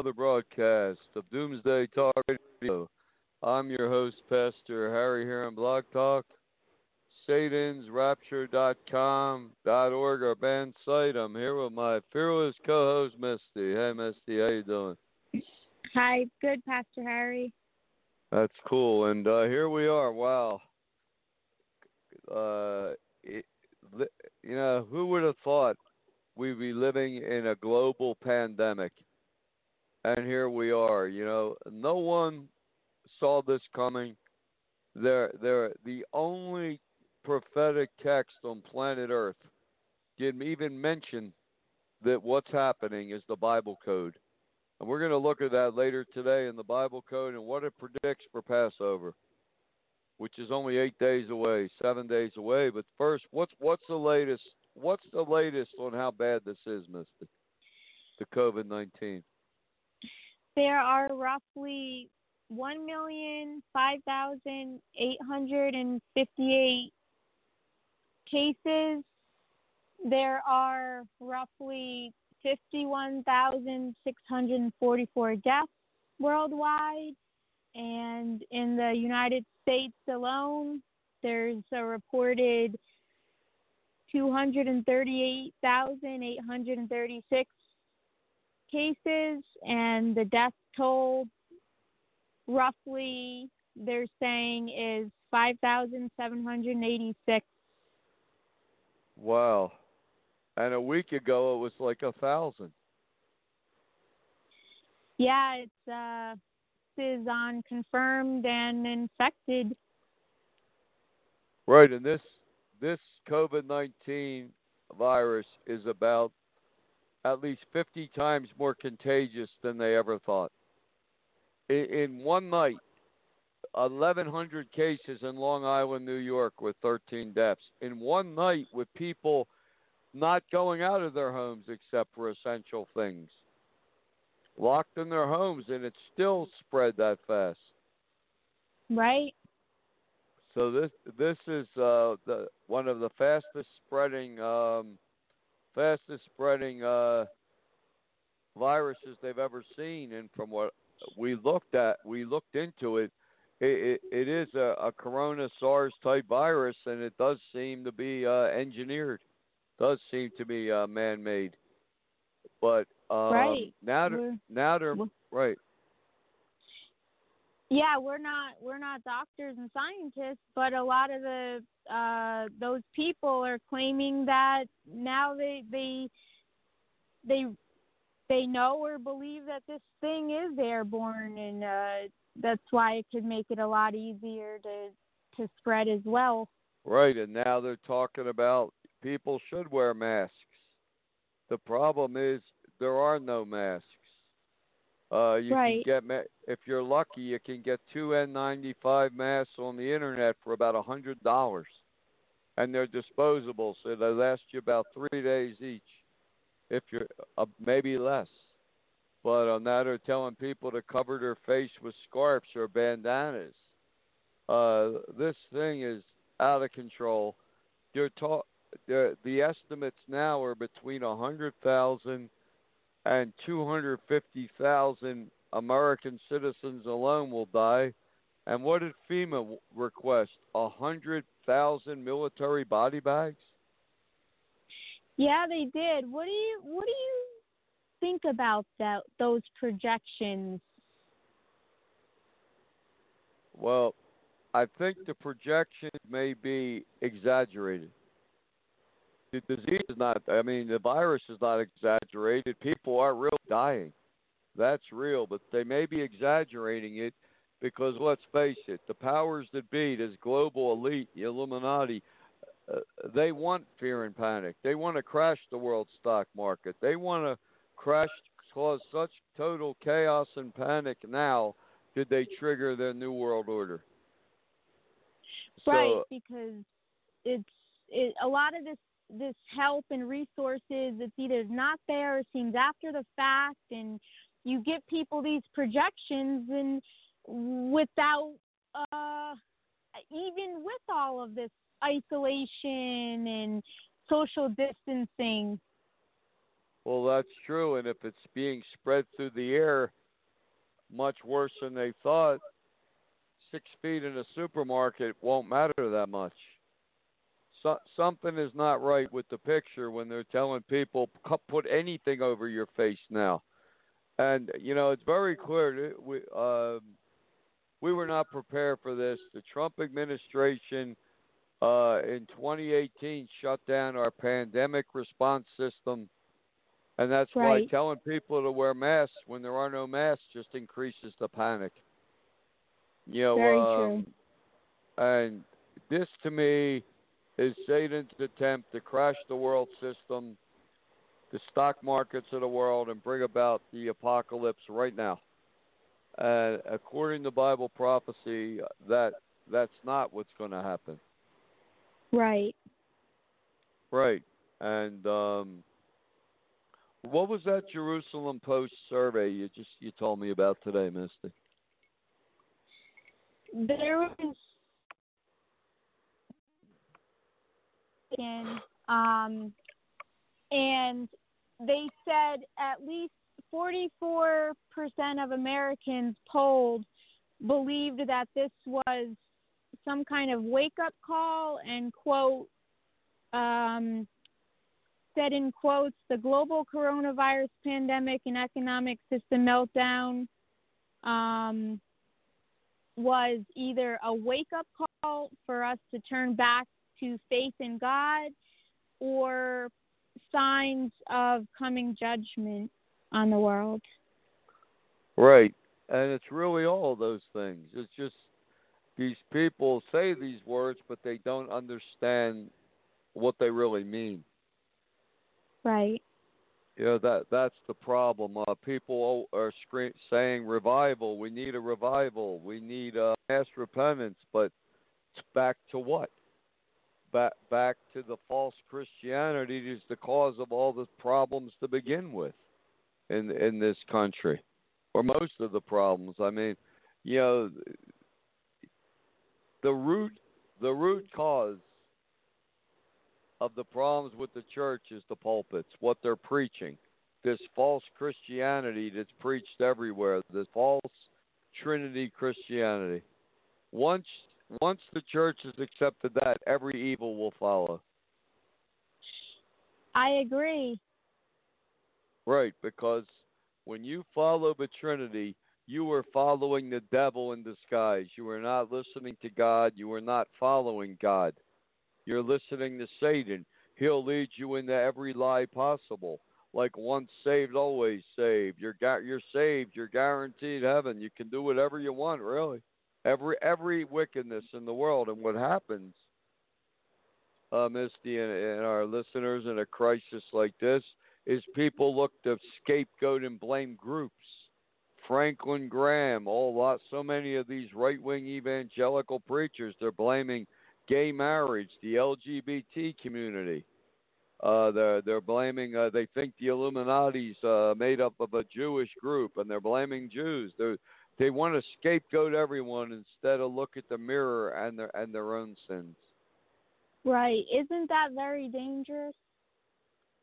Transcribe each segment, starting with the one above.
Another broadcast of Doomsday Talk Radio. I'm your host, Pastor Harry here on Blog Talk, satansrapture.com, .org, our band site. I'm here with my fearless co-host, Misty. Hey, Misty, how you doing? Hi, good, Pastor Harry. That's cool. And uh, here we are. Wow. Uh, it, you know, who would have thought we'd be living in a global pandemic? And here we are. You know, no one saw this coming. They're, they're the only prophetic text on planet Earth didn't even mention that what's happening is the Bible code. And we're going to look at that later today in the Bible code and what it predicts for Passover, which is only eight days away, seven days away. But first, what's what's the latest? What's the latest on how bad this is, Misty? The COVID nineteen. There are roughly 1,005,858 cases. There are roughly 51,644 deaths worldwide. And in the United States alone, there's a reported 238,836 cases, and the death toll, roughly, they're saying is 5,786. Wow. And a week ago, it was like a thousand. Yeah, it's uh, is on confirmed and infected. Right, and this this COVID nineteen virus is about at least fifty times more contagious than they ever thought. In, in one night, eleven hundred cases in Long Island, New York, with thirteen deaths. In one night, with people not going out of their homes except for essential things, locked in their homes, and it still spread that fast. Right? So this this is uh, the one of the fastest spreading um, fastest spreading uh, viruses they've ever seen, and from what we looked at, we looked into it. It, it, it is a, a corona SARS type virus, and it does seem to be uh, engineered. Does seem to be uh, man made, but um, Right. now they're, now they're right. Yeah, we're not we're not doctors and scientists, but a lot of the uh those people are claiming that now they they they they know or believe that this thing is airborne and uh that's why it could make it a lot easier to to spread as well. Right, and now they're talking about people should wear masks. The problem is there are no masks. Uh, you Right. can get ma- if you're lucky, you can get two N95 masks on the internet for about a hundred dollars, and they're disposable, so they last you about three days each, if you're uh, maybe less. But on that, they're telling people to cover their face with scarves or bandanas. Uh, this thing is out of control. They're ta- the the estimates now are between a hundred thousand and two hundred fifty thousand American citizens alone will die, And what did FEMA request? A hundred thousand military body bags. Yeah, they did. What do you What do you think about that? Those projections. Well, I think the projections may be exaggerated. The disease is not, I mean, the virus is not exaggerated. People are really dying. That's real, but they may be exaggerating it because let's face it, the powers that be, this global elite, the Illuminati, uh, they want fear and panic. They want to crash the world stock market. They want to crash, cause such total chaos and panic now did they trigger their new world order. Right, so, because it's it, a lot of this this help and resources. It's either not there or seems after the fact, and you give people these projections and without uh, even with all of this isolation and social distancing. Well, that's true, and if it's being spread through the air, much worse than they thought, six feet in a supermarket won't matter that much. So, something is not right with the picture when they're telling people put anything over your face now, and you know it's very clear. We uh, we were not prepared for this. The Trump administration uh, in 2018 shut down our pandemic response system. And that's right. why telling people to wear masks when there are no masks just increases the panic. You know, Very um, true. and this to me is Satan's attempt to crash the world system, the stock markets of the world, and bring about the apocalypse right now. And according to Bible prophecy, that that's not what's going to happen. Right. Right. And um, what was that Jerusalem Post survey you just you told me about today, Misty? There was um, and they said at least 44% of Americans polled believed that this was some kind of wake up call and quote um, said in quotes the global coronavirus pandemic and economic system meltdown um, was either a wake up call for us to turn back to faith in God or signs of coming judgment on the world. Right. And it's really all those things. It's just these people say these words, but they don't understand what they really mean. Right. You know that that's the problem. Uh, people are scream, saying revival. We need a revival. We need uh, mass repentance. But it's back to what? Back back to the false Christianity is the cause of all the problems to begin with in in this country, or most of the problems. I mean, you know, the root the root cause of the problems with the church is the pulpits, what they're preaching. This false Christianity that's preached everywhere, this false Trinity Christianity. Once once the church has accepted that, every evil will follow. I agree. Right, because when you follow the Trinity, you are following the devil in disguise. You are not listening to God. You are not following God. You're listening to Satan. He'll lead you into every lie possible. Like once saved, always saved. You're you're saved. You're guaranteed heaven. You can do whatever you want, really. Every every wickedness in the world. And what happens, uh, Misty, and, and our listeners in a crisis like this, is people look to scapegoat and blame groups. Franklin Graham, all lot, so many of these right wing evangelical preachers, they're blaming gay marriage, the LGBT community. Uh, they're they're blaming. Uh, they think the Illuminati's uh, made up of a Jewish group, and they're blaming Jews. They they want to scapegoat everyone instead of look at the mirror and their and their own sins. Right? Isn't that very dangerous?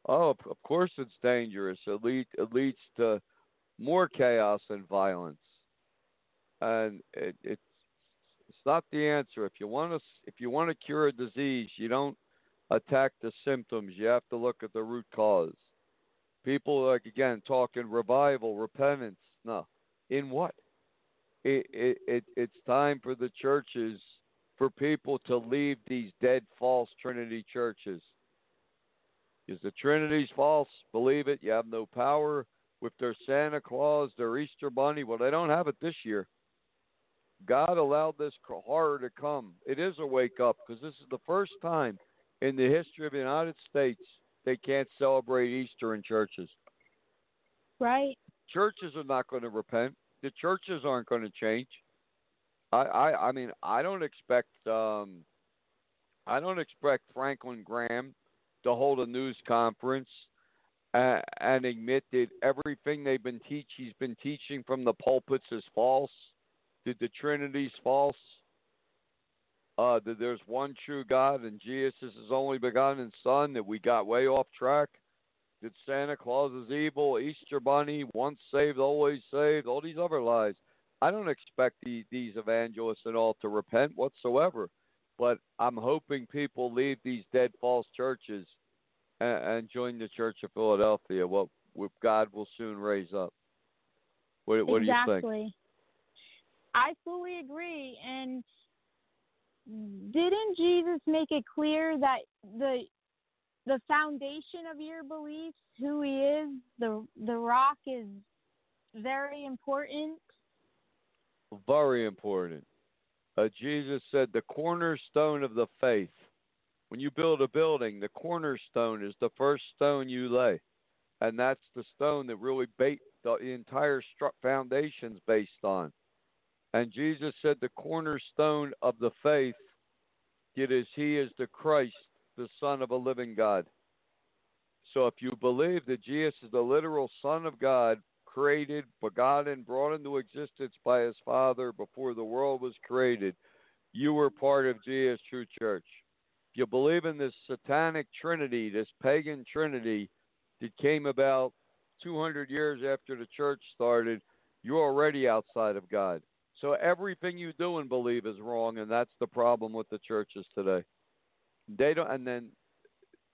Oh, of course it's dangerous. It leads it leads to more chaos and violence, and it, it's not the answer. If you want to, if you want to cure a disease, you don't attack the symptoms. You have to look at the root cause. People like again talking revival, repentance. No, in what? It, it, it it's time for the churches, for people to leave these dead false Trinity churches. Is the Trinity's false? Believe it. You have no power with their Santa Claus, their Easter Bunny. Well, they don't have it this year. God allowed this horror to come. It is a wake up because this is the first time in the history of the United States they can't celebrate Easter in churches. Right. Churches are not going to repent. The churches aren't going to change. I, I, I mean, I don't expect, um, I don't expect Franklin Graham to hold a news conference uh, and admit that everything they've been teach he's been teaching from the pulpits is false. That the Trinity's false. Uh, that there's one true God and Jesus is his only begotten Son. That we got way off track. That Santa Claus is evil. Easter Bunny, once saved, always saved. All these other lies. I don't expect the, these evangelists and all to repent whatsoever. But I'm hoping people leave these dead false churches and, and join the Church of Philadelphia. What, what God will soon raise up. What, what exactly. do you think? I fully agree. And didn't Jesus make it clear that the the foundation of your beliefs, who he is, the the rock is very important? Very important. Uh, Jesus said the cornerstone of the faith. When you build a building, the cornerstone is the first stone you lay, and that's the stone that really ba- the entire stru- foundation's based on. And Jesus said the cornerstone of the faith, it is He is the Christ, the Son of a living God. So if you believe that Jesus is the literal Son of God, created, begotten, brought into existence by his Father before the world was created, you were part of Jesus' true church. You believe in this satanic trinity, this pagan trinity that came about 200 years after the church started, you're already outside of God. So everything you do and believe is wrong, and that's the problem with the churches today. They don't, and then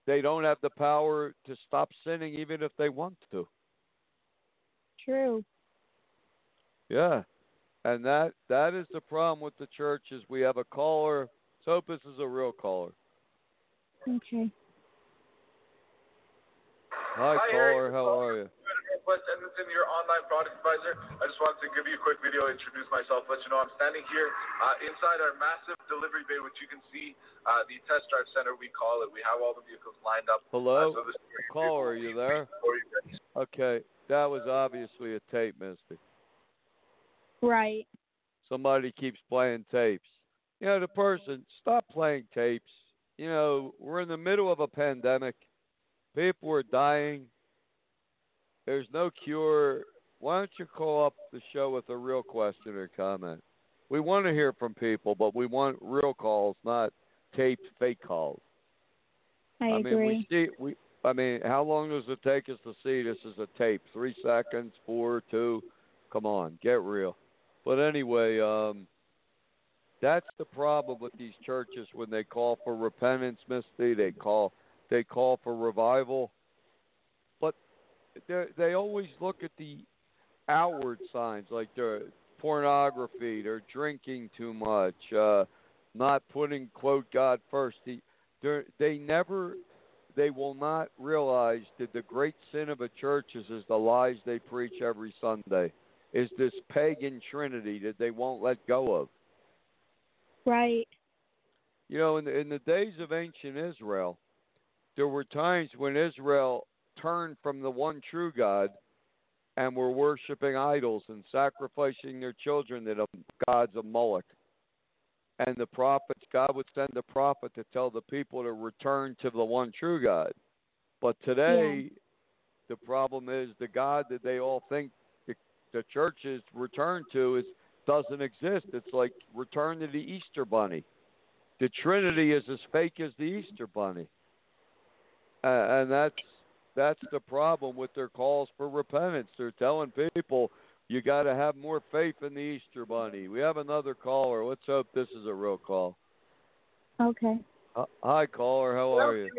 they don't have the power to stop sinning, even if they want to. True. Yeah, and that that is the problem with the church is we have a caller. Let's hope this is a real caller. Okay. Hi, Hi, caller. Eric. How are you? West Edmonton, your online product advisor. I just wanted to give you a quick video, introduce myself, let you know I'm standing here uh, inside our massive delivery bay, which you can see uh, the test drive center, we call it. We have all the vehicles lined up. Hello, Uh, so caller. Are you there? for you guys. Okay, that was obviously a tape, Misty. Right. Somebody keeps playing tapes. You know, the person stop playing tapes. You know, we're in the middle of a pandemic. People are dying. There's no cure. Why don't you call up the show with a real question or comment? We want to hear from people, but we want real calls, not taped fake calls. I, I agree. mean, we see we. I mean, how long does it take us to see this is a tape? Three seconds, four, two. Come on, get real. But anyway, um, that's the problem with these churches when they call for repentance, Misty. They call they call for revival, but they always look at the outward signs like they're pornography, they're drinking too much, uh, not putting quote God first. The, they never they will not realize that the great sin of a church is, is the lies they preach every Sunday, is this pagan trinity that they won't let go of. Right. You know, in the, in the days of ancient Israel, there were times when Israel turned from the one true God and were worshiping idols and sacrificing their children to the gods of Moloch. And the prophets, God would send a prophet to tell the people to return to the one true God. But today, the problem is the God that they all think the, the churches return to is doesn't exist. It's like return to the Easter Bunny. The Trinity is as fake as the Easter Bunny, uh, and that's that's the problem with their calls for repentance. They're telling people you got to have more faith in the Easter Bunny. We have another caller. Let's hope this is a real call. Okay. Uh, hi, caller. How are you?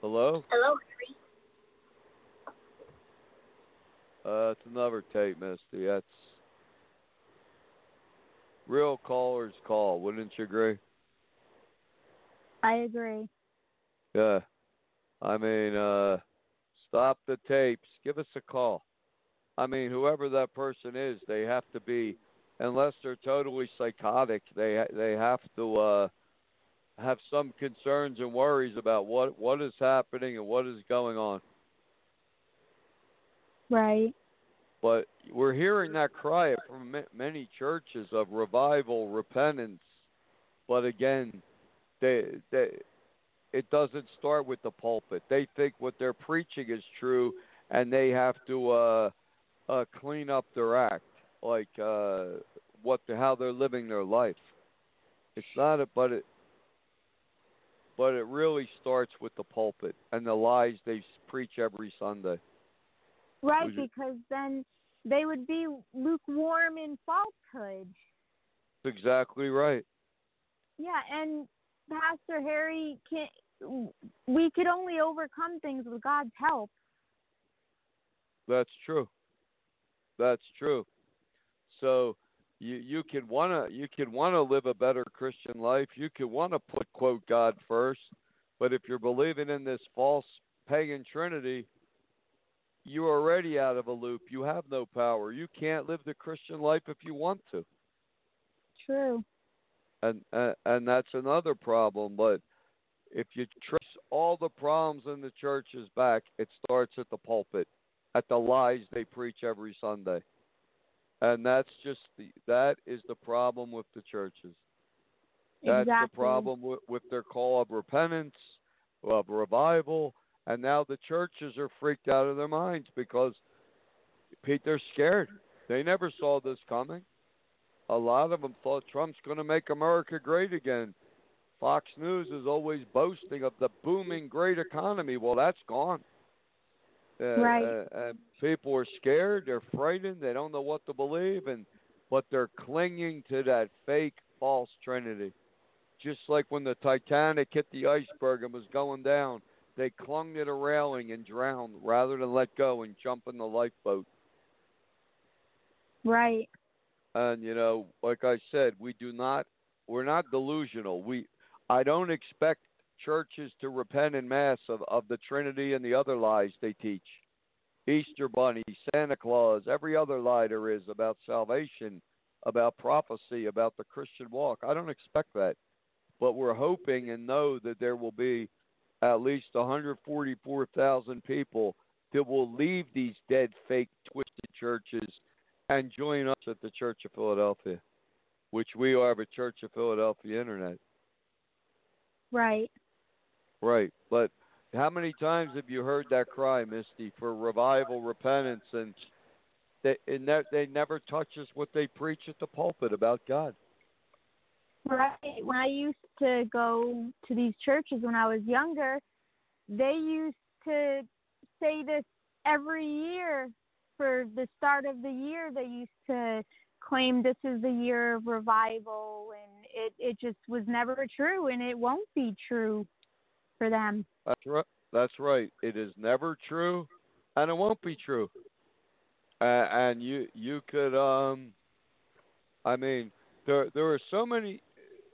Hello. Hello, Uh, it's another tape, Misty. That's real callers call. Wouldn't you agree? I agree. Yeah. I mean, uh, stop the tapes. Give us a call. I mean, whoever that person is, they have to be, unless they're totally psychotic, they they have to uh, have some concerns and worries about what what is happening and what is going on. Right. But we're hearing that cry from many churches of revival, repentance. But again, they they it doesn't start with the pulpit. They think what they're preaching is true, and they have to uh, uh, clean up their act, like uh, what the, how they're living their life. It's not a, but it but it really starts with the pulpit and the lies they preach every Sunday. Right, because then they would be lukewarm in falsehood. Exactly right. Yeah, and Pastor Harry can we could only overcome things with God's help. That's true. That's true. So you you can wanna you can wanna live a better Christian life. You can wanna put quote God first, but if you're believing in this false pagan Trinity, you're already out of a loop. You have no power. You can't live the Christian life if you want to, True. and and, and that's another problem. But if you trace all the problems in the churches back, it starts at the pulpit, at the lies they preach every Sunday. And that's just the that is the problem with the churches. That's exactly. the problem with, with their call of repentance, of revival, and now the churches are freaked out of their minds because Pete, they're scared. They never saw this coming. A lot of them thought Trump's going to make America great again. Fox News is always boasting of the booming great economy. Well, that's gone. Uh, Right. Uh, and people are scared. They're frightened. They don't know what to believe, and but they're clinging to that fake, false Trinity. Just like when the Titanic hit the iceberg and was going down, they clung to the railing and drowned rather than let go and jump in the lifeboat. Right. And you know, like I said, we do not we're not delusional. We I don't expect churches to repent in mass of, of the Trinity and the other lies they teach. Easter Bunny, Santa Claus, every other lie there is about salvation, about prophecy, about the Christian walk. I don't expect that. But we're hoping and know that there will be at least 144,000 people that will leave these dead, fake, twisted churches and join us at the Church of Philadelphia, which we are the Church of Philadelphia Internet. Right. Right. But how many times have you heard that cry, Misty, for revival, repentance, and they and that they never touch us what they preach at the pulpit about God. Right. When I used to go to these churches when I was younger, they used to say this every year for the start of the year. They used to claim this is the year of revival, and it it just was never true, and it won't be true for them. That's right. That's right. It is never true, and it won't be true. Uh, and you you could um, I mean there there are so many.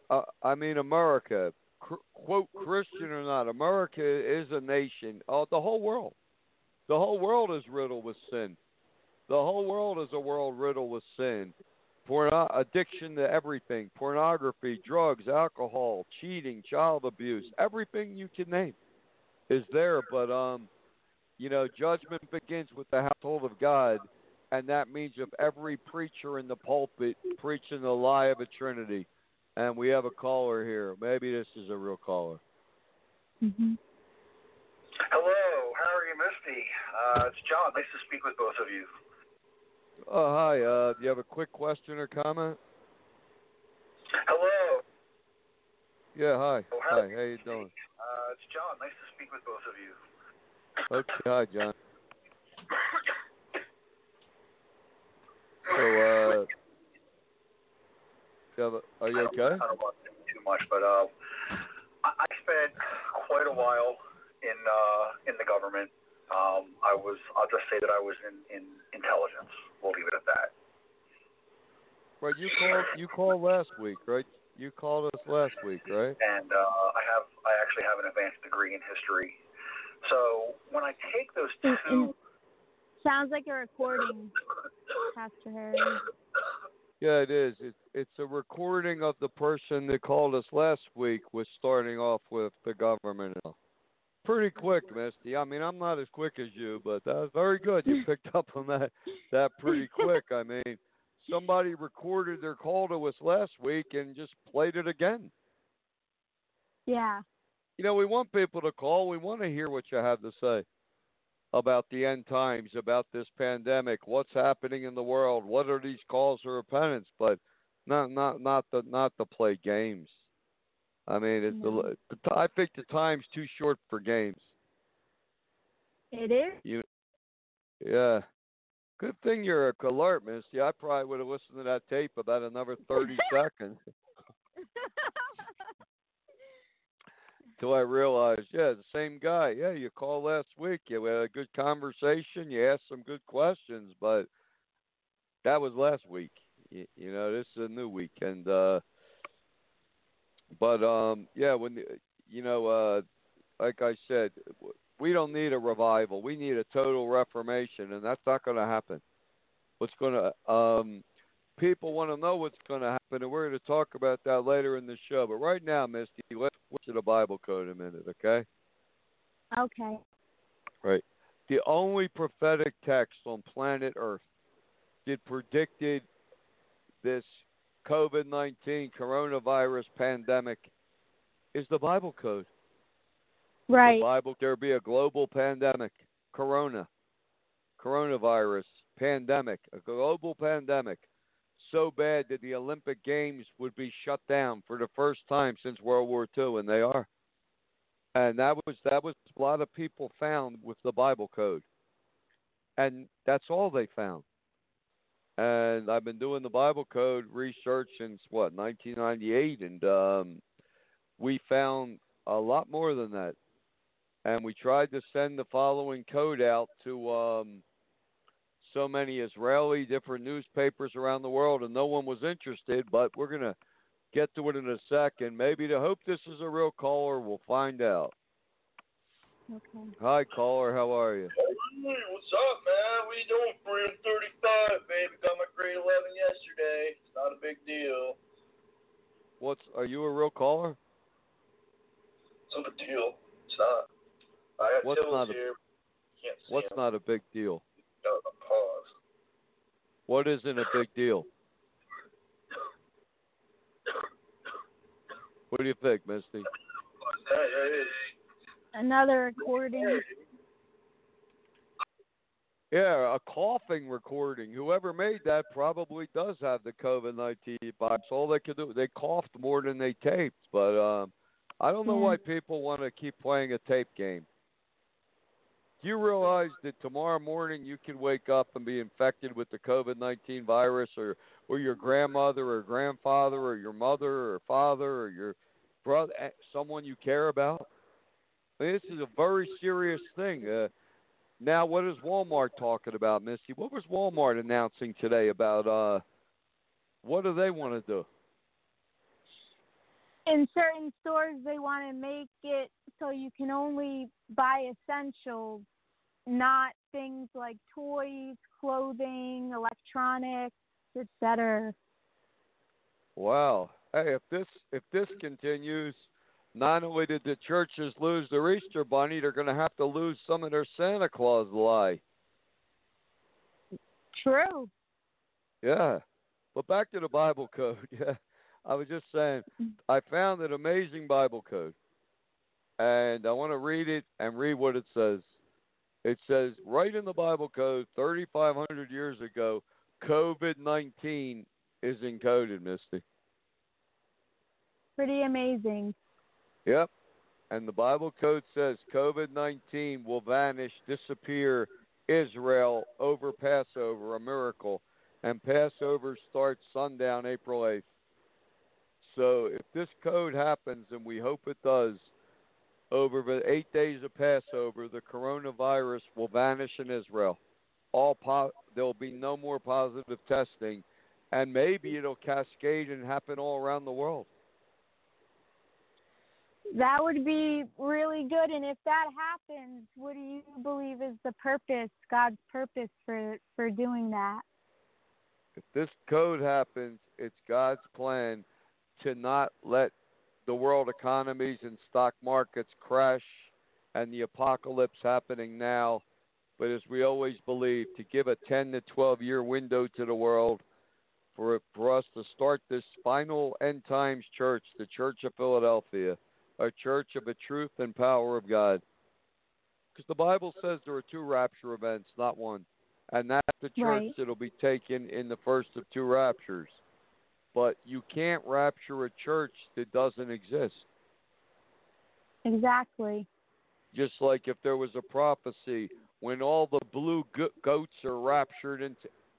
Uh, I mean America, cr- quote Christian or not, America is a nation. Oh, the whole world, the whole world is riddled with sin. The whole world is a world riddled with sin. Porno- addiction to everything pornography, drugs, alcohol, cheating, child abuse, everything you can name is there. But, um, you know, judgment begins with the household of God. And that means of every preacher in the pulpit preaching the lie of a Trinity. And we have a caller here. Maybe this is a real caller. hmm Hello, Harry and Misty. Uh, it's John. Nice to speak with both of you. Oh, hi. Uh, do you have a quick question or comment? Hello. Yeah, hi. Oh, Hi, Harry how you Misty. doing? Uh, it's John. Nice to speak with both of you. Okay, hi, John. So, uh, yeah, but are you I don't- okay? I don't want to do too much, but uh, I, I spent quite a while in uh, in the government. Um, I was. I'll just say that I was in, in intelligence. We'll leave it at that. Right, you called you called last week, right? You called us last week, right? and uh, I have I actually have an advanced degree in history. So when I take those two, Sounds like a recording, Pastor Harry. Yeah, it is. It's it's a recording of the person that called us last week was starting off with the government. Pretty quick, Misty. I mean, I'm not as quick as you, but that was very good. You picked up on that that pretty quick. I mean, somebody recorded their call to us last week and just played it again. Yeah. You know, we want people to call. We want to hear what you have to say about the end times, about this pandemic, what's happening in the world, what are these calls for repentance, but not not not the not to play games. I mean, it's No. the, mm-hmm. I think the time's too short for games. It is. You, yeah. Good thing you're alert, Misty. I probably would have listened to that tape about another thirty seconds till I realized, yeah, the same guy. Yeah, you called last week. You had a good conversation. You asked some good questions, but that was last week. You, you know, this is a new week, and uh, but um, yeah, when you know, uh, like I said, we don't need a revival. We need a total reformation, and that's not going to happen. What's going to um, people want to know what's going to happen, and we're going to talk about that later in the show. But right now, Misty, let's switch to the Bible code a minute, okay? Okay. Right. The only prophetic text on planet Earth that predicted this COVID 19 coronavirus pandemic is the Bible code. Right. The Bible, there be a global pandemic, corona, coronavirus, pandemic, a global pandemic, so bad that the Olympic Games would be shut down for the first time since World War II, and they are. And that was that was a lot of people found with the Bible code, and that's all they found. And I've been doing the Bible code research since what 1998, and um, we found a lot more than that and we tried to send the following code out to um, so many Israeli different newspapers around the world, and no one was interested. But we're gonna get to it in a second. Maybe to hope this is a real caller. We'll find out. Okay. Hi, caller. How are you? Hey, what's up, man? What you doing? Freedom 35, baby. Got my grade 11 yesterday. It's not a big deal. What's are you a real caller? It's not a big deal. It's not. I got What's Tills not a- here. Can't see What's him. not a big deal? No, no, pause. What isn't a big deal? What do you think, Misty? Another recording. Yeah, a coughing recording. Whoever made that probably does have the COVID nineteen virus. All they could do, they coughed more than they taped. But um, I don't know why people want to keep playing a tape game. Do you realize that tomorrow morning you could wake up and be infected with the COVID nineteen virus, or or your grandmother or grandfather or your mother or father or your brother, eh, someone you care about? I mean, this is a very serious thing. Uh, now, what is Walmart talking about, Misty? What was Walmart announcing today about? uh What do they want to do? In certain stores, they want to make it so you can only buy essentials, not things like toys, clothing, electronics, etc. Wow. Hey, if this if this continues, not only did the churches lose their Easter bunny, they're going to have to lose some of their Santa Claus lie. True. Yeah. But back to the Bible code. Yeah. I was just saying, I found an amazing Bible code. And I want to read it and read what it says. It says, right in the Bible code, 3,500 years ago, COVID 19 is encoded, Misty. Pretty amazing. Yep. And the Bible code says COVID 19 will vanish, disappear, Israel over Passover, a miracle. and Passover starts sundown April 8th. So if this code happens, and we hope it does, over the eight days of Passover, the coronavirus will vanish in Israel. All po- there will be no more positive testing, and maybe it'll cascade and happen all around the world. That would be really good. And if that happens, what do you believe is the purpose, God's purpose for for doing that? If this code happens, it's God's plan to not let the world economies and stock markets crash and the apocalypse happening now, but as we always believe, to give a 10 to 12 year window to the world for, for us to start this final end times church, the Church of Philadelphia, a church of the truth and power of God. Because the Bible says there are two rapture events, not one. And that's the church Right. that'll be taken in the first of two raptures. But you can't rapture a church that doesn't exist. Exactly. Just like if there was a prophecy when all the blue go- goats are raptured and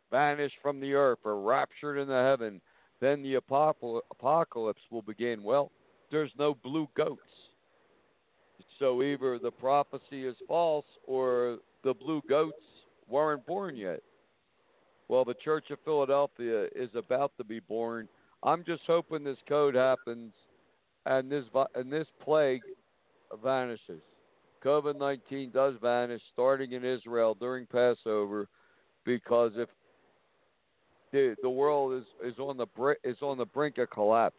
vanish from the earth or raptured into heaven, then the apocal- apocalypse will begin. Well, there's no blue goats. So either the prophecy is false or the blue goats weren't born yet. Well, the Church of Philadelphia is about to be born. I'm just hoping this code happens and this and this plague vanishes. COVID 19 does vanish starting in Israel during Passover because if the the world is, is on the bri- is on the brink of collapse.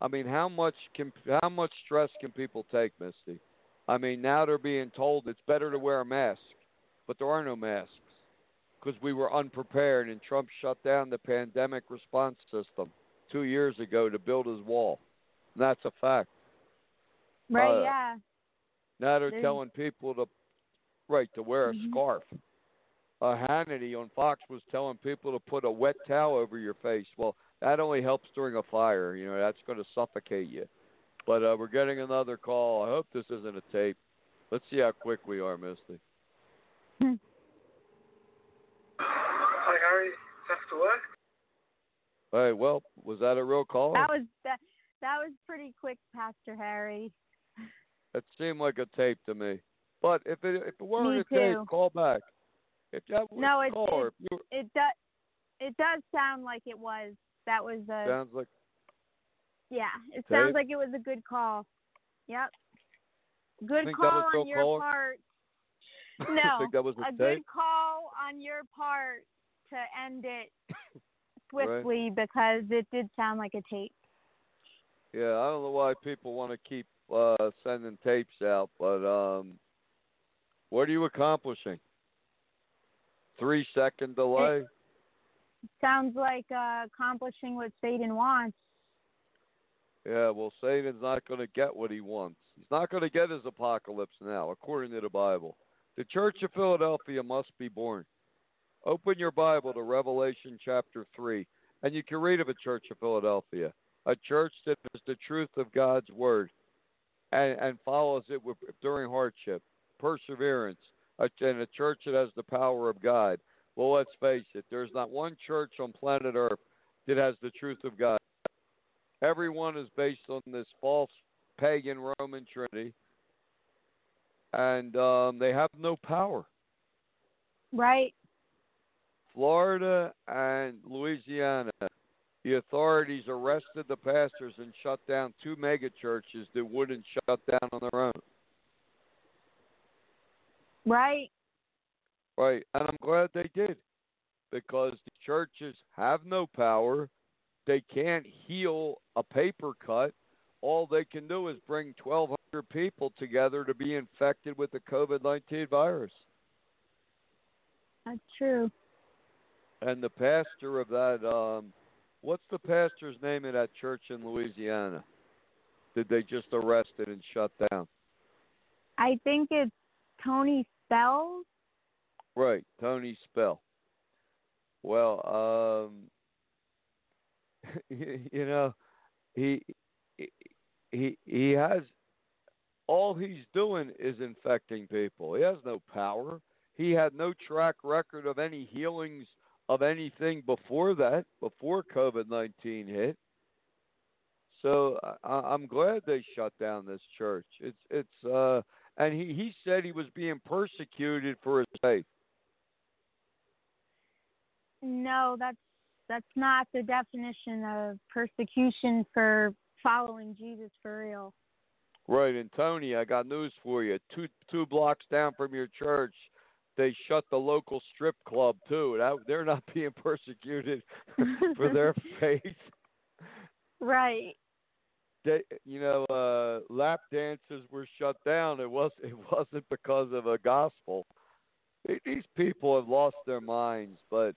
I mean, how much can how much stress can people take, Misty? I mean, now they're being told it's better to wear a mask, but there are no masks because we were unprepared and Trump shut down the pandemic response system two years ago to build his wall. And that's a fact. Right, Uh, yeah. Now they're There's- telling people to right to wear a Mhm. scarf. Uh, Hannity on Fox was telling people to put a wet towel over your face. Well, that only helps during a fire. You know that's going to suffocate you. But uh, we're getting another call. I hope this isn't a tape. Let's see how quick we are, Misty. Hi, Harry. Have to work? All right. Well, was that a real call? That was that that was pretty quick, Pastor Harry. It seemed like a tape to me. But if it if it weren't Me a tape, call back. If that was No, a it- call, if you It does it does sound like it was. That was a sounds like yeah. It Tape? sounds like it was a good call. Yep. Good call on your caller? part. No, think that was a, a good call on your part to end it swiftly because it did sound like a tape. Yeah, I don't know why people want to keep uh, sending tapes out, but um, what are you accomplishing? Three second delay. Sounds like uh, accomplishing what Satan wants. Yeah, well, Satan's not going to get what he wants. He's not going to get his apocalypse now, according to the Bible. The Church of Philadelphia must be born. Open your Bible to Revelation chapter 3, and you can read of a Church of Philadelphia, a church that is the truth of God's Word and, and follows it with, during hardship, perseverance, and a church that has the power of God. Well, let's face it, there's not one church on planet Earth that has the truth of God. Everyone is based on this false pagan Roman Trinity, and um, they have no power. Right? Florida and Louisiana, the authorities arrested the pastors and shut down two megachurches that wouldn't shut down on their own. Right? Right, and I'm glad they did because the churches have no power. They can't heal a paper cut. All they can do is bring 1,200 people together to be infected with the COVID 19 virus. That's true. And the pastor of that, um, what's the pastor's name of that church in Louisiana? Did they just arrest it and shut down? I think it's Tony Spell. Right, Tony Spell. Well, um, you know, he he he has all he's doing is infecting people. He has no power. He had no track record of any healings of anything before that, before COVID 19 hit. So I, I'm glad they shut down this church. It's it's uh, and he he said he was being persecuted for his faith. No, that's that's not the definition of persecution for following Jesus for real. Right, and Tony, I got news for you. Two two blocks down from your church, they shut the local strip club too. That, they're not being persecuted for their faith. Right. They, you know, uh, lap dances were shut down. It was it wasn't because of a gospel. These people have lost their minds. But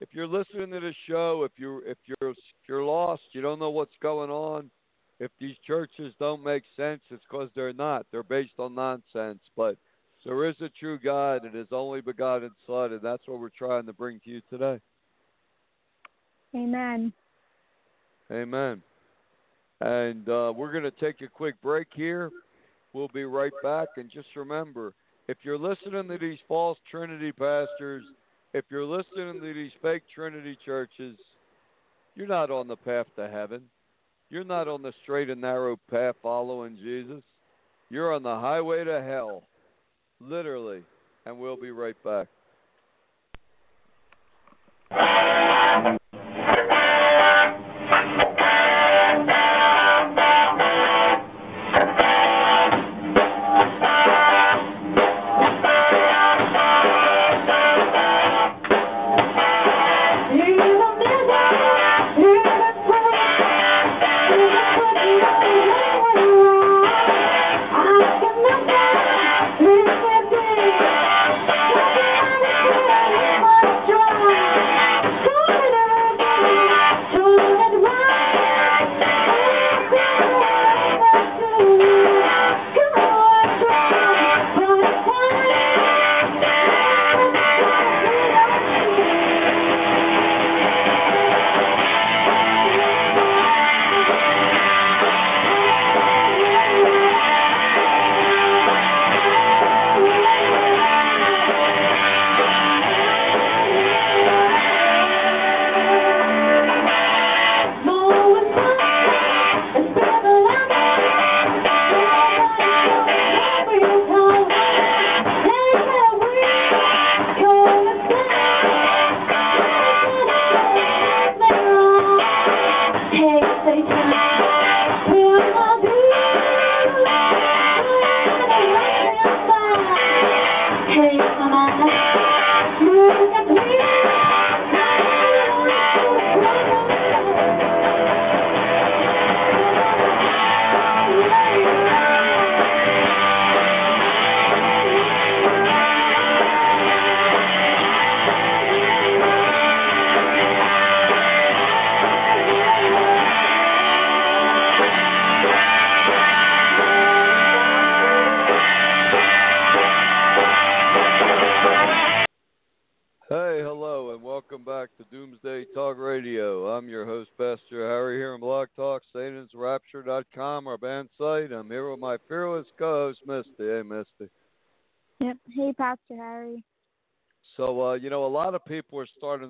if you're listening to the show, if you're if you're if you're lost, you don't know what's going on. If these churches don't make sense, it's because they're not. They're based on nonsense. But there is a true God and His only begotten Son, and that's what we're trying to bring to you today. Amen. Amen. And uh, we're going to take a quick break here. We'll be right back. And just remember if you're listening to these false Trinity pastors, if you're listening to these fake Trinity churches, you're not on the path to heaven. You're not on the straight and narrow path following Jesus. You're on the highway to hell. Literally. And we'll be right back.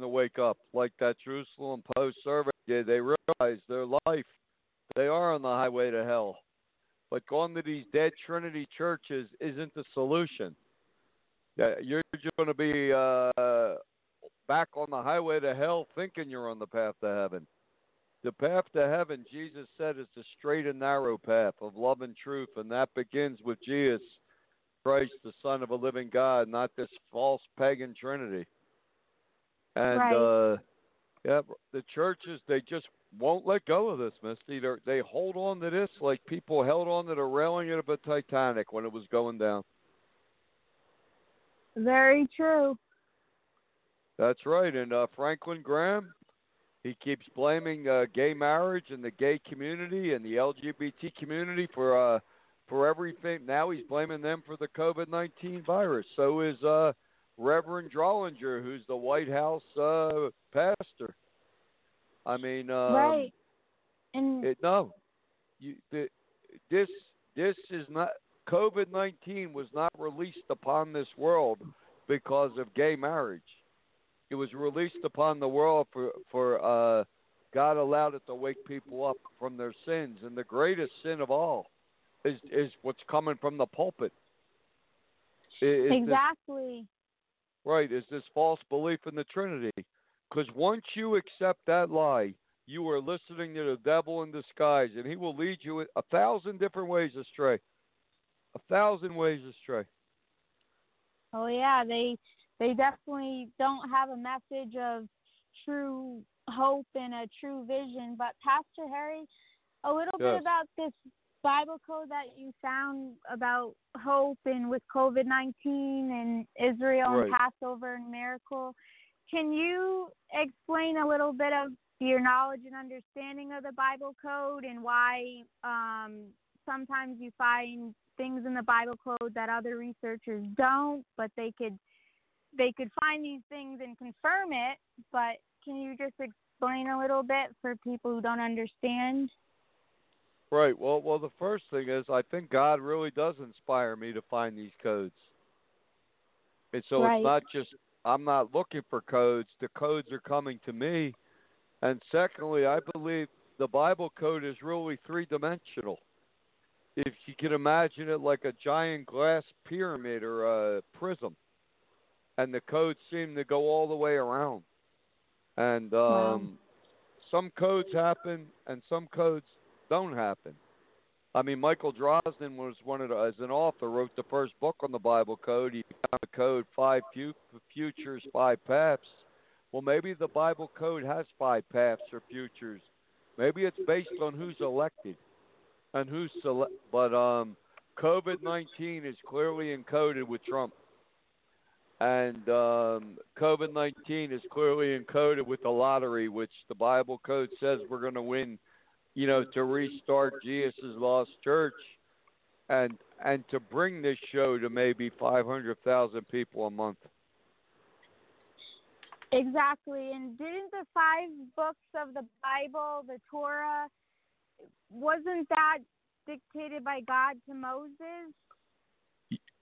To wake up, like that Jerusalem Post survey did. They realize their life, they are on the highway to hell. But going to these dead Trinity churches isn't the solution. You're just going to be uh, back on the highway to hell thinking you're on the path to heaven. The path to heaven, Jesus said, is the straight and narrow path of love and truth, and that begins with Jesus Christ, the Son of a living God, not this false pagan Trinity. And Right. uh, yeah, the churches they just won't let go of this, Misty. They're, they hold on to this like people held on to the railing of a Titanic when it was going down. Very true. That's right. And uh, Franklin Graham, he keeps blaming uh, gay marriage and the gay community and the LGBT community for uh, for everything. Now he's blaming them for the COVID nineteen virus. So is uh, Reverend Drollinger, who's the White House uh, pastor. I mean, um, right. And it, no, you, the, this this is not COVID nineteen was not released upon this world because of gay marriage. It was released upon the world for for uh, God allowed it to wake people up from their sins, and the greatest sin of all is is what's coming from the pulpit. Exactly. Right, is this false belief in the Trinity. Because once you accept that lie, you are listening to the devil in disguise, and he will lead you a thousand different ways astray. A thousand ways astray. Oh yeah, they they definitely don't have a message of true hope and a true vision. But Pastor Harry, a little bit about this Bible code that you found about hope and with COVID nineteen and Israel and Passover and miracle. Can you explain a little bit of your knowledge and understanding of the Bible code and why um, sometimes you find things in the Bible code that other researchers don't, but they could they could find these things and confirm it. But can you just explain a little bit for people who don't understand? Right. Well, well, the first thing is I think God really does inspire me to find these codes, and so Right. it's not just I'm not looking for codes. The codes are coming to me, and secondly, I believe the Bible code is really three dimensional. If you can imagine it like a giant glass pyramid or a prism, and the codes seem to go all the way around, and um, Wow. some codes happen and some codes don't happen. I mean, Michael Drosnin was one of the, as an author, wrote the first book on the Bible code. He found the code five fu- futures, five paths. Well, maybe the Bible code has five paths or futures. Maybe it's based on who's elected and who's select. But um, COVID nineteen is clearly encoded with Trump, and um, COVID nineteen is clearly encoded with the lottery, which the Bible code says we're going to win you know, to restart Jesus' lost church and and to bring this show to maybe five hundred thousand people a month. Exactly. And didn't the five books of the Bible, the Torah, wasn't that dictated by God to Moses?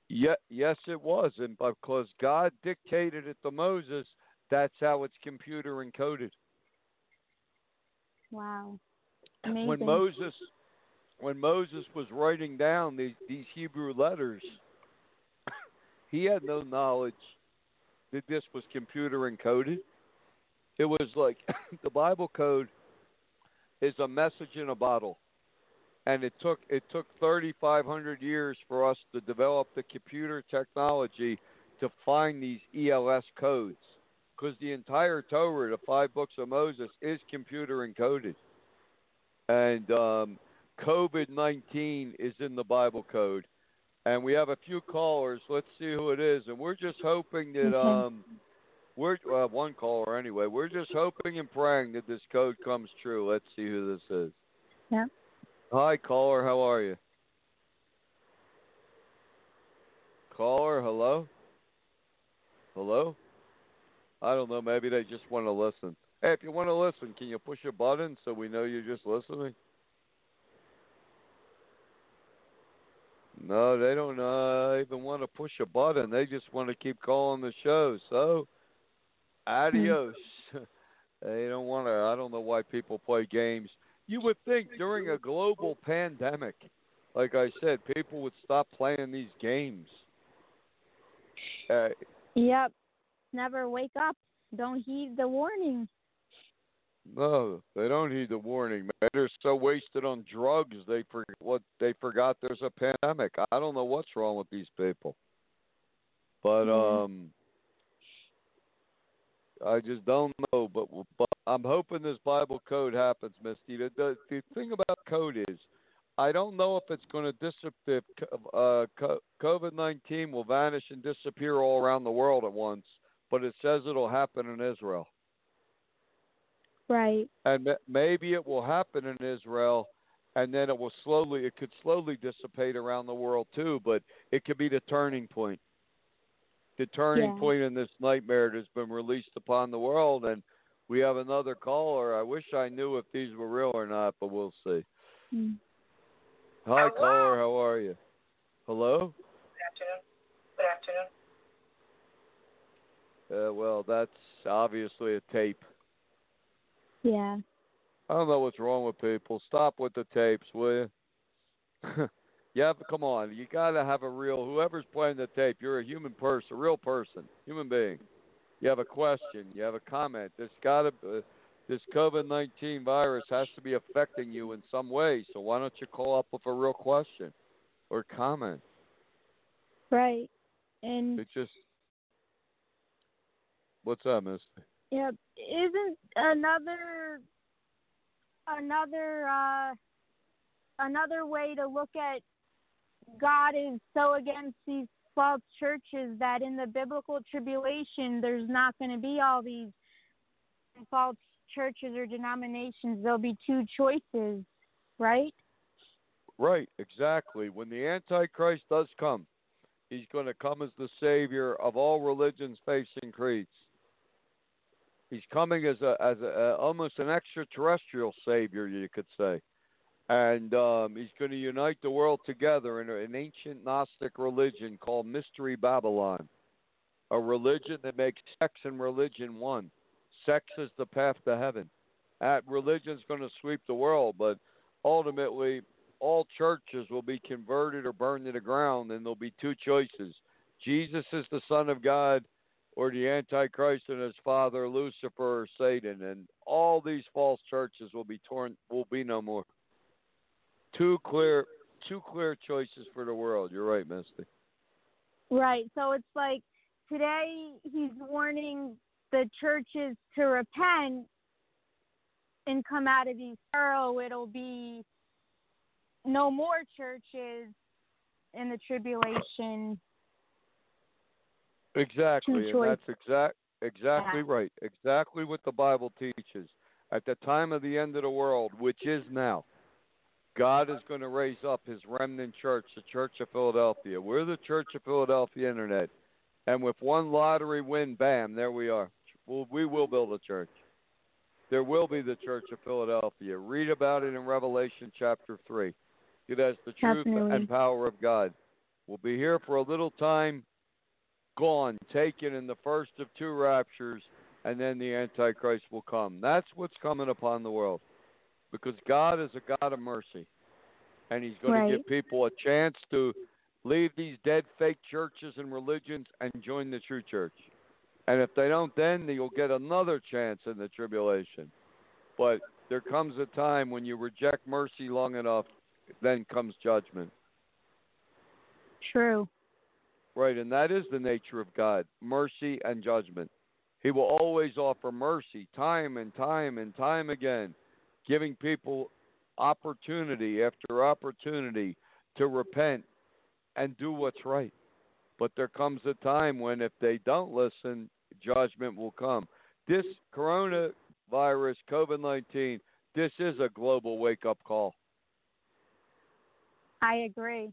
Yeah, yes, it was, and because God dictated it to Moses, that's how it's computer encoded. Wow. Amazing. When Moses, when Moses was writing down these these Hebrew letters, he had no knowledge that this was computer encoded. It was like the Bible code is a message in a bottle, and it took it took 3,500 years for us to develop the computer technology to find these ELS codes, because the entire Torah, the five books of Moses, is computer encoded, and um, COVID 19 is in the Bible code. And we have a few callers. Let's see who it is. And we're just hoping that um, we're uh, one caller anyway. We're just hoping and praying that this code comes true. Let's see who this is. Yeah. Hi, caller. How are you? Caller, hello. Hello. I don't know. Maybe they just want to listen. Hey, if you want to listen, can you push a button so we know you're just listening? No, they don't uh, even want to push a button. They just want to keep calling the show. So, adios. they don't want to. I don't know why people play games. You would think during a global pandemic, like I said, people would stop playing these games. Uh, Yep. Never wake up. Don't heed the warning. No, they don't heed the warning. Man. They're so wasted on drugs. They for what they forgot there's a pandemic. I don't know what's wrong with these people. But Yeah. um I just don't know, but but I'm hoping this Bible code happens, Misty. The the, the thing about code is, I don't know if it's going to disappear. Uh, COVID nineteen will vanish and disappear all around the world at once, but it says it'll happen in Israel, Right. and maybe it will happen in Israel, and then it will slowly, it could slowly dissipate around the world too. But it could be the turning point the turning Yeah. point in this nightmare that's been released upon the world. And we have another caller. I wish I knew if these were real or not, but we'll see. Mm. Hi, Hello? caller. How are you? Hello. Good afternoon. Good afternoon. Uh, well, that's obviously a tape. Yeah. I don't know what's wrong with people. Stop with the tapes, will you? have come on. You got to have a real. Whoever's playing the tape, you're a human person, a real person, human being. You have a question. You have a comment. This got to. Uh, this COVID nineteen virus has to be affecting you in some way. So why don't you call up with a real question or comment? Right. And It just. What's up, Mister? Yeah, isn't another another uh another way to look at God is so against these false churches that in the biblical tribulation there's not going to be all these false churches or denominations there'll be two choices right Right, exactly. When the Antichrist does come, he's going to come as the savior of all religions, faiths, and creeds. He's coming as a as a, a almost an extraterrestrial savior, you could say, and um, he's going to unite the world together in an ancient Gnostic religion called Mystery Babylon, a religion that makes sex and religion one. Sex is the path to heaven. That religion's going to sweep the world, but ultimately all churches will be converted or burned to the ground, and there'll be two choices: Jesus is the Son of God, or the Antichrist and his father Lucifer or Satan. And all these false churches will be torn, will be no more. Two clear, two clear choices for the world. You're right, Misty. Right. So it's like today he's warning the churches to repent and come out of these sorrow. It'll be no more churches in the tribulation. Exactly, and that's exact, exactly Yeah. right. Exactly what the Bible teaches. At the time of the end of the world, which is now, God is going to raise up His remnant church, the Church of Philadelphia. We're the Church of Philadelphia Internet, and with one lottery win, bam, there we are. We'll, we will build a church. There will be the Church of Philadelphia. Read about it in Revelation chapter three. It has the truth Definitely. and power of God. We'll be here for a little time, gone, taken in the first of two raptures, and then the Antichrist will come. That's what's coming upon the world. Because God is a God of mercy. And He's going Right. to give people a chance to leave these dead fake churches and religions and join the true church. And if they don't, then you'll get another chance in the tribulation. But there comes a time when you reject mercy long enough, then comes judgment. True. Right, and that is the nature of God mercy and judgment. He will always offer mercy time and time and time again, giving people opportunity after opportunity to repent and do what's right. But there comes a time when, if they don't listen, judgment will come. This coronavirus, COVID 19, this is a global wake up call. I agree.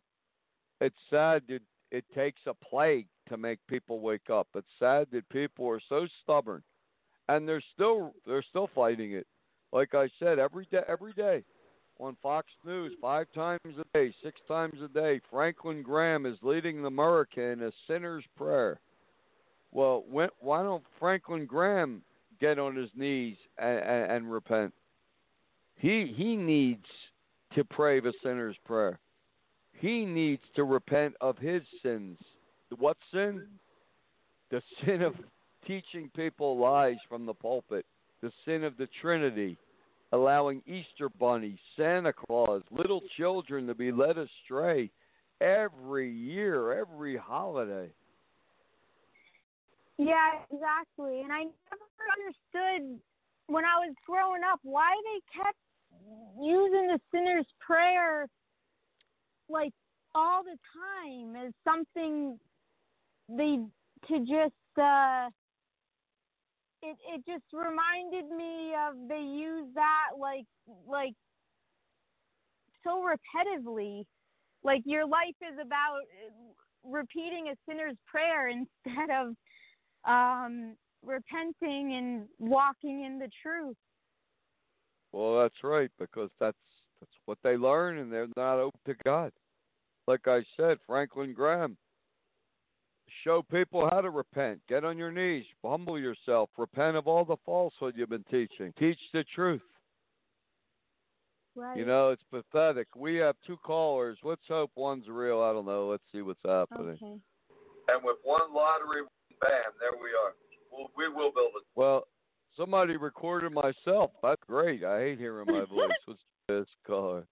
it's sad that it takes a plague to make people wake up. It's sad that people are so stubborn, and they're still they're still fighting it. Like I said, every day, every day, on Fox News, five times a day, six times a day, Franklin Graham is leading the America in a sinner's prayer. Well, when, why don't Franklin Graham get on his knees and, and, and repent? He he needs to pray the sinner's prayer he needs to repent of his sins. What sin? The sin of teaching people lies from the pulpit, the sin of the Trinity, allowing Easter Bunny, Santa Claus, little children to be led astray every year, every holiday. Yeah, exactly. And I never understood when I was growing up why they kept using the sinner's prayer like all the time is something they to just uh it it just reminded me of they use that like like so repetitively. Like your life is about uh, repeating a sinner's prayer instead of um repenting and walking in the truth. Well, that's right because that's that's what they learn, and they're not open to God. Like I said, Franklin Graham show people how to repent. Get on your knees, humble yourself, repent of all the falsehood you've been teaching. Teach the truth. Right. You know, it's pathetic. We have two callers. Let's hope one's real. I don't know. Let's see what's happening. Okay. And with one lottery, bam, there we are. We'll, we will build it. Well, somebody recorded myself. That's great. I hate hearing my voice. What's this caller?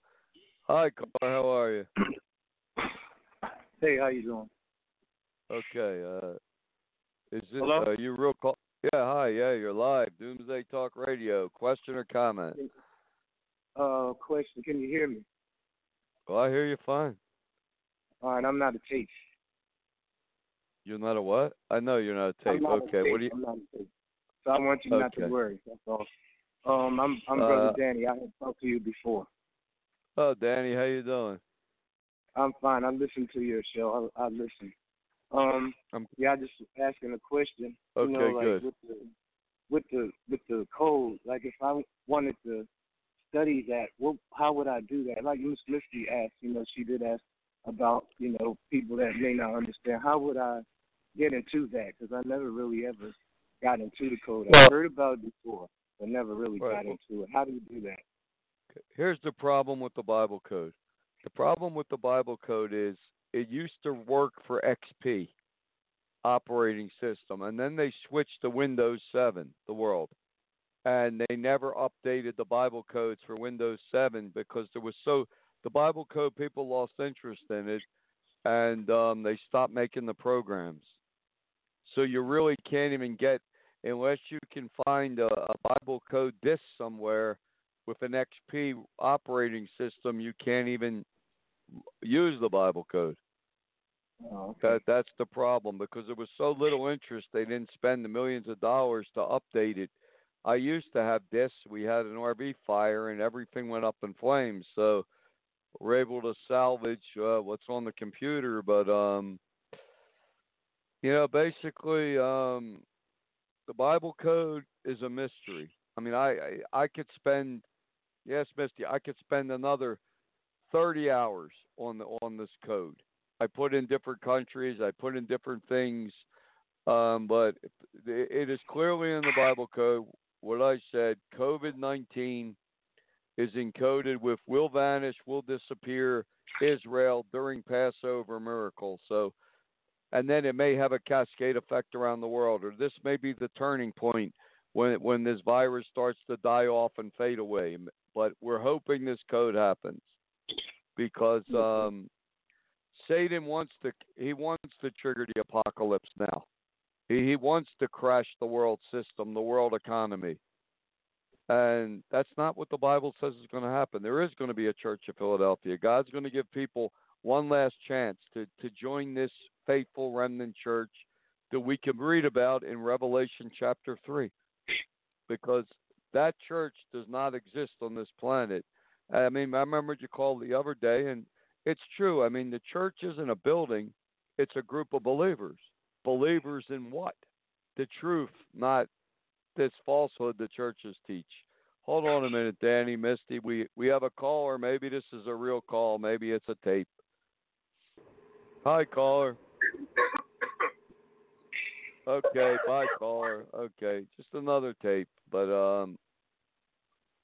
Hi, caller. How are you? Hey, how you doing? Okay. Uh, is this Hello? uh, you real call? Yeah. Hi. Yeah, you're live. Doomsday Talk Radio. Question or comment? Uh, question. Can you hear me? Well, I hear you fine. All right, I'm not a tape. You're not a what? I know you're not a tape. not a Okay. tape. What do you? I'm not a tape. So I want you not to worry. That's all. Um, I'm I'm brother Uh, Danny. I had talked to you before. Oh, Danny, how you doing? I'm fine. I listen to your show. I, I listen. Um, I'm- yeah, I just asking a question. Okay, you know, like good. with the with the with the code. Like if I wanted to study that, what how would I do that? Like Miss Misty asked. You know, she did ask about you know people that may not understand. How would I get into that? Because I never really ever got into the code. Well- I've heard about it before, but never really Right. got into it. How do you do that? Here's the problem with the Bible code. The problem with the Bible code is it used to work for XP operating system, and then they switched to Windows 7, the world, and they never updated the Bible codes for Windows 7 because there was so the Bible code people lost interest in it, and um, they stopped making the programs. So you really can't even get unless you can find a, a Bible code disk somewhere with an XP operating system, you can't even use the Bible code. Oh, okay. That that's the problem because there was so little interest they didn't spend the millions of dollars to update it. I used to have discs. We had an RV fire and everything went up in flames. So we're able to salvage uh, what's on the computer, but um, you know, basically, um, the Bible code is a mystery. I mean, I I, I could spend, yes, Misty, I could spend another thirty hours on the on this code. I put in different countries. I put in different things, um, but it is clearly in the Bible code what I said. COVID nineteen is encoded with will vanish, will disappear, Israel during Passover miracle. So, and then it may have a cascade effect around the world, or this may be the turning point when when this virus starts to die off and fade away. But we're hoping this code happens because um, Satan wants to he wants to trigger the apocalypse now. He he wants to crash the world system, the world economy. And that's not what the Bible says is going to happen. There is going to be a church of Philadelphia. God's going to give people one last chance to, to join this faithful remnant church that we can read about in Revelation chapter 3. Because that church does not exist on this planet. I mean, I remember you called the other day, and it's true. I mean, the church isn't a building, it's a group of believers. Believers in what? The truth, not this falsehood the churches teach. Hold on a minute, Danny, Misty. We we have a caller. Maybe this is a real call. Maybe it's a tape. Hi, caller. Okay, bye, caller. Okay, just another tape. But um,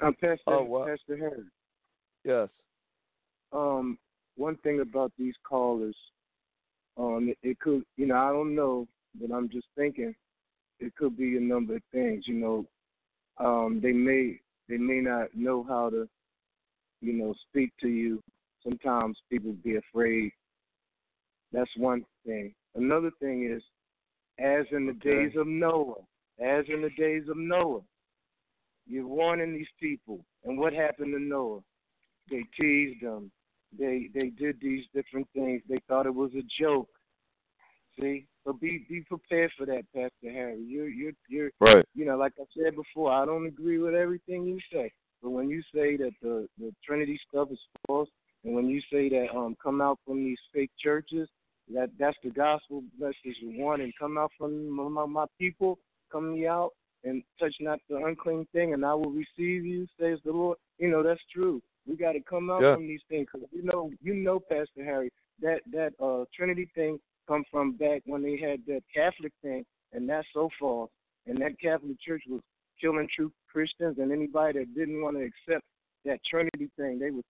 I'm Pastor Oh? Pastor Harry. yes. um one thing about these callers um it, it could you know i don't know but i'm just thinking it could be a number of things you know um they may they may not know how to you know speak to you sometimes people be afraid that's one thing another thing is as in the Okay. days of noah as in the days of noah you're warning these people and what happened to noah they teased them. They they did these different things. They thought it was a joke. See, so be be prepared for that, Pastor Harry. You're you're you're Right. you know, like I said before, I don't agree with everything you say. But when you say that the the Trinity stuff is false, and when you say that um come out from these fake churches, that that's the gospel message one, and come out from my, people, come ye out and touch not the unclean thing, and I will receive you, says the Lord. You know that's true. We got to come out Yeah. from these things because you know, you know, Pastor Harry, that that uh Trinity thing come from back when they had that Catholic thing, and that's so false. And that Catholic Church was killing true Christians and anybody that didn't want to accept that Trinity thing. They was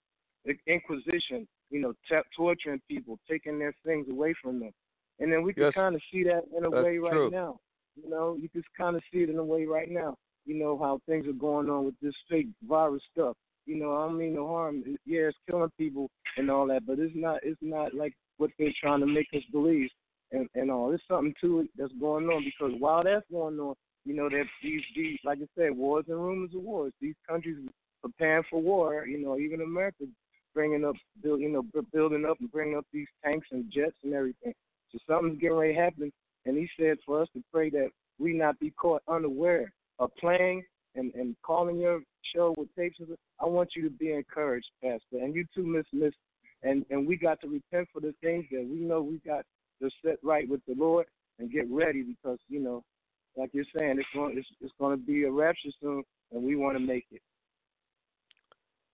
Inquisition, you know, t- torturing people, taking their things away from them. And then we can Yes. kind of see that in a That's way right true. now. You know, you can kind of see it in a way right now. You know how things are going on with this fake virus stuff. You know, I don't mean no harm. Yeah, it's killing people and all that, but it's not. It's not like what they're trying to make us believe and and all. There's something to it that's going on because while that's going on, you know that these these like I said, wars and rumors of wars. These countries preparing for war. You know, even America bringing up, build, you know, building up and bringing up these tanks and jets and everything. So something's getting ready to happen. And he said for us to pray that we not be caught unaware of playing and and calling your show with tapes. I want you to be encouraged, Pastor, and you too, Miss Miss. And and we got to repent for the things that we know we got to set right with the Lord and get ready because you know, like you're saying, it's going it's, it's going to be a rapture soon, and we want to make it.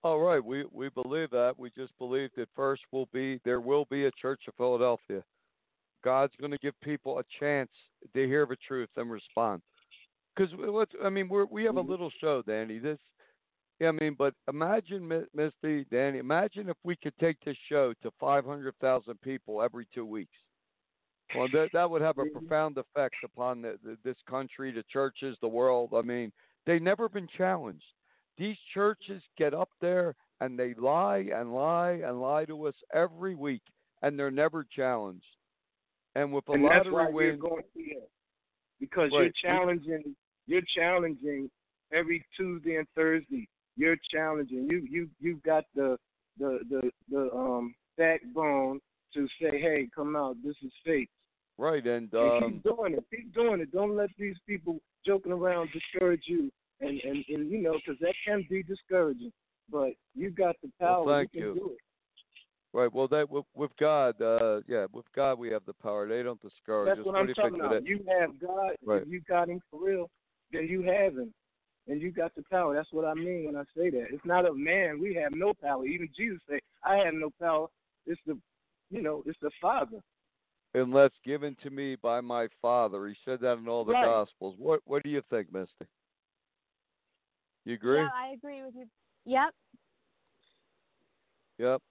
All right, we we believe that. We just believe that first will be there will be a Church of Philadelphia. God's going to give people a chance to hear the truth and respond. Because what I mean, we we have a mm-hmm. little show, Danny. This, I mean, but imagine, Mi- Misty, Danny. Imagine if we could take this show to five hundred thousand people every two weeks. Well, that that would have a mm-hmm. profound effect upon the, the, this country, the churches, the world. I mean, they've never been challenged. These churches get up there and they lie and lie and lie to us every week, and they're never challenged. And with a and that's why lottery win, going that because Right. you're challenging. You're challenging every Tuesday and Thursday. You're challenging. You you you've got the the the the um backbone to say, hey, come out. This is fake. right? And And um, keep doing it. Keep doing it. Don't let these people joking around discourage you. And and, and you know, because that can be discouraging. But you got the Well, power. thank you you. do it. right. Well, that with, with God, uh, yeah, with God we have the power. They don't discourage That's us. what What I'm talking about. that? You have God. Right. If you got Him for real, then you have Him, and you got the power. That's what I mean when I say that. It's not of man. We have no power. Even Jesus said, "I have no power." It's the, you know, it's the Father. Unless given to me by my Father. He said that in all the Right. Gospels. What What do you think, Misty? You agree? Yeah, I agree with you. Yep. Yep.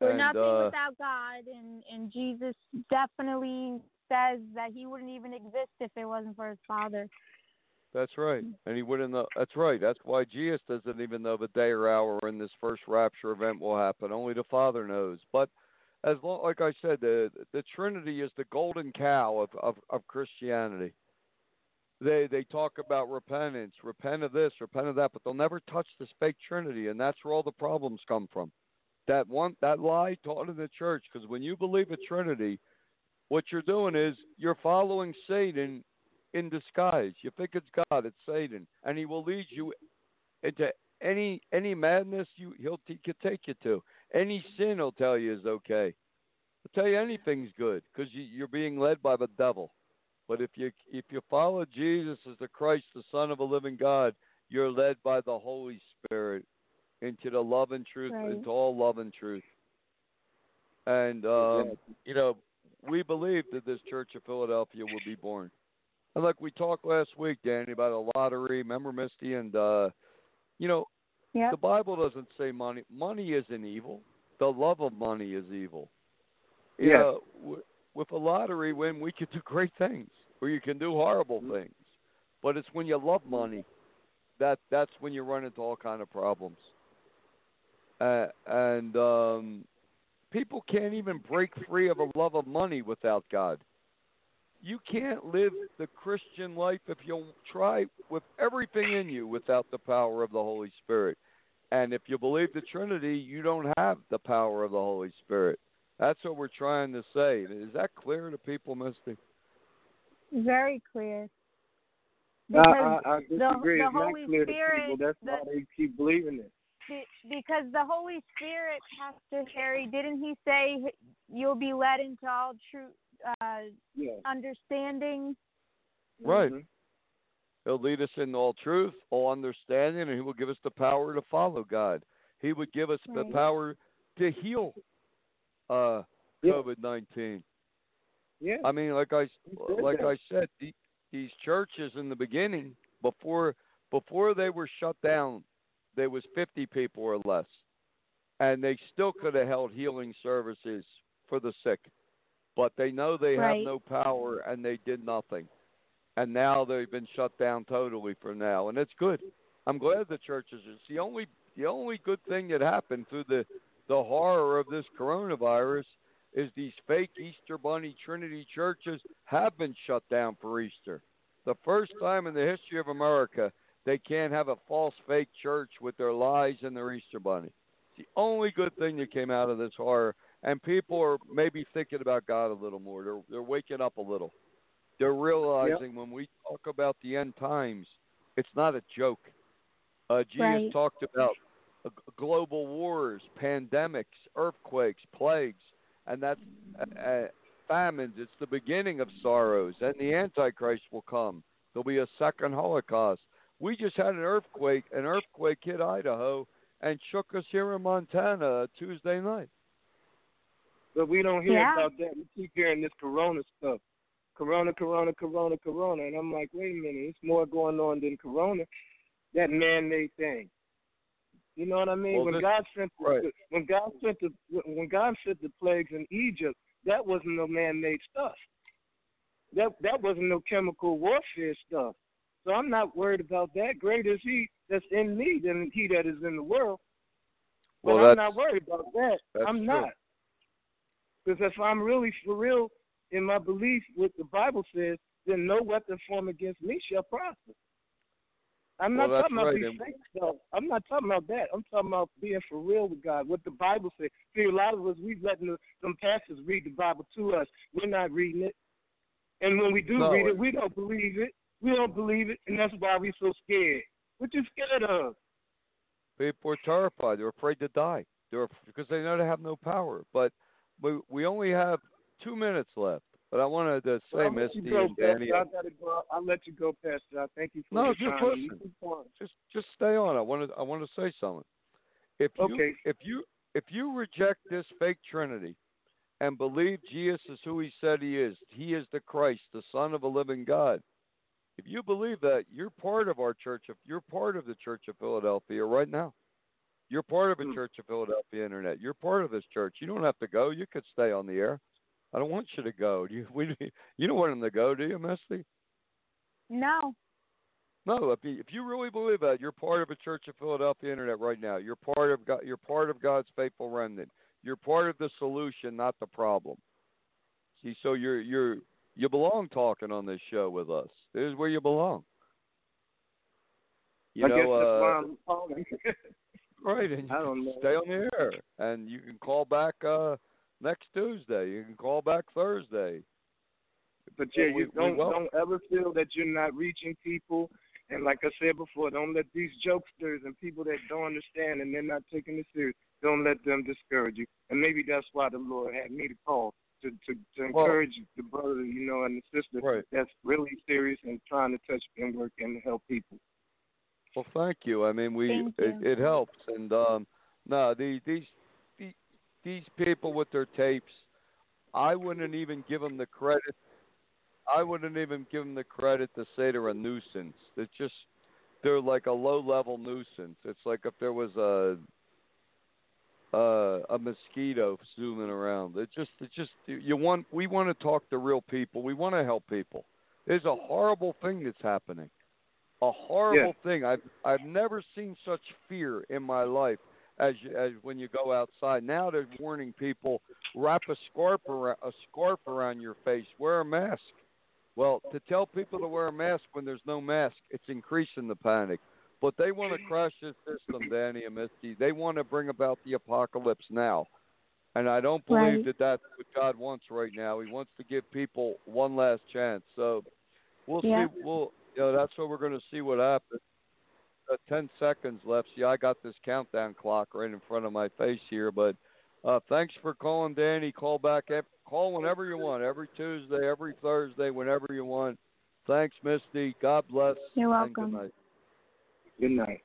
We're and, nothing uh, without God, and and Jesus definitely says that He wouldn't even exist if it wasn't for His Father. That's right. And he wouldn't know. That's right. That's why Jesus doesn't even know the day or hour when this first rapture event will happen. Only the Father knows. But as long, like I said, the the Trinity is the golden cow of of, of Christianity. They they talk about repentance, repent of this, repent of that, but they'll never touch this fake Trinity, and that's where all the problems come from. That one that lie taught in the church, because when you believe a Trinity, what you're doing is you're following Satan in disguise. You think it's God, it's Satan, and he will lead you into any any madness you he'll he could take you to. Any sin he'll tell you is okay. He'll tell you anything's good because you, you're being led by the devil. But if you if you follow Jesus as the Christ, the Son of a living God, you're led by the Holy Spirit into the love and truth, Right. into all love and truth. And um, you know, we believe that this Church of Philadelphia will be born. And like we talked last week, Danny, about a lottery. Remember Misty and uh you know, Yep. the Bible doesn't say money. Money isn't evil. The love of money is evil. You Yes. know, w- with a lottery win, we can do great things, or you can do horrible things. But it's when you love money that that's when you run into all kind of problems. Uh, and um, people can't even break free of a love of money without God. You can't live the Christian life if you try with everything in you without the power of the Holy Spirit. And if you believe the Trinity, you don't have the power of the Holy Spirit. That's what we're trying to say. Is that clear to people, Misty? Very clear. I, Because I, I the- disagree. the it's not Holy clear Spirit, to people. That's the- why they keep believing it. because the Holy Spirit, Pastor Harry, didn't he say you'll be led into all true uh, Yeah. understanding? Right. Mhm. He'll lead us in all truth, all understanding, and He will give us the power to follow God. He would give us the power to heal uh, COVID 19. Yeah. I mean, like I like that. I said, the, these churches in the beginning before before they were shut down, there was 50 people or less, and they still could have held healing services for the sick, but they know they Right. have no power and they did nothing, and now they've been shut down totally for now, and it's good. I'm glad the churches. It's the only the only good thing that happened through the the horror of this coronavirus is these fake Easter Bunny Trinity churches have been shut down for Easter. The first time in the history of America they can't have a false fake church with their lies and their Easter Bunny. It's the only good thing that came out of this horror, and people are maybe thinking about God a little more. They're they're waking up a little. They're realizing when we talk about the end times, it's not a joke. Uh, Jesus Right. talked about global wars, pandemics, earthquakes, plagues, and that's uh, uh, famines. It's the beginning of sorrows, and the Antichrist will come. There'll be a second Holocaust. We just had an earthquake. An earthquake hit Idaho and shook us here in Montana Tuesday night. But we don't hear Yeah. about that. We keep hearing this corona stuff. Corona, corona, corona, corona. And I'm like, wait a minute, it's more going on than corona. That man made thing. You know what I mean? Well, when this- God sent the, right. when God sent the when God sent the plagues in Egypt, that wasn't no man made stuff. That that wasn't no chemical warfare stuff. So I'm not worried about that. Greater is he that's in me than he that is in the world. But Well, I'm not worried about that. I'm true. not. Because if I'm really for real in my belief, what the Bible says, then no weapon formed against me shall prosper. I'm not that's talking about right, and- fake stuff. I'm not talking about that. I'm talking about being for real with God. What the Bible says. See, a lot of us we've letting the, some pastors read the Bible to us. We're not reading it, and when we do No, read it, it- we don't believe it. We don't believe it, and that's why we're so scared. What you scared of? People are terrified. They're afraid to die. They're because they know they have no power. But we we only have two minutes left. But I wanted to say, I'll Misty and Danny. I gotta go. I'll let you go, Pastor. I thank you for No, your time. Listen. just just stay on. I wanted I want to say something. If you Okay. if you if you reject this fake Trinity and believe Jesus is who he said he is, he is the Christ, the Son of a living God. If you believe that, you're part of our church. If you're part of the Church of Philadelphia right now, you're part of a Hmm. Church of Philadelphia internet. You're part of this church. You don't have to go. You could stay on the air. I don't want you to go. You we you don't want him to go, do you, Misty? No. No, if you, if you really believe that, you're part of a Church of Philadelphia internet right now. You're part of God. You're part of God's faithful remnant. You're part of the solution, not the problem. See, so you're you're you belong talking on this show with us. This is where you belong. You I know, guess that's uh, why I'm calling. right? And you I don't can know. stay on the air, and you can call back uh next Tuesday. You can call back Thursday. But yeah, we- you we don't welcome- don't ever feel that you're not reaching people. And like I said before, don't let these jokesters and people that don't understand and they're not taking it serious, don't let them discourage you. And maybe that's why the Lord had me to call to to, to Well- encourage the brother, you know, and the sister Right. that's really serious and trying to touch and work and help people. Well, thank you. I mean, we it, it helps, and um, no, the, these the- these people with their tapes, I wouldn't even give them the credit. I wouldn't even give them the credit to say they're a nuisance. It's just they're like a low level nuisance. It's like if there was a uh, a mosquito zooming around. It just it just you want we want to talk to real people. We want to help people. There's a horrible thing that's happening a horrible thing. I've I've never seen such fear in my life as you, as when you go outside. Now they're warning people wrap a scarf around a scarf around your face, wear a mask. Well, to tell people to wear a mask when there's no mask, it's increasing the panic. But they want to crash this system, Danny and Misty. They want to bring about the apocalypse now. And I don't believe Right. that that's what God wants right now. He wants to give people one last chance. So we'll Yeah. see. We'll, you know, that's what we're going to see what happens. Uh, Ten seconds left. See, I got this countdown clock right in front of my face here. But uh, thanks for calling, Danny. Call back. ev- Call whenever you want. Every Tuesday, every Thursday, whenever you want. Thanks, Misty. God bless. You're and good welcome. night. Good night.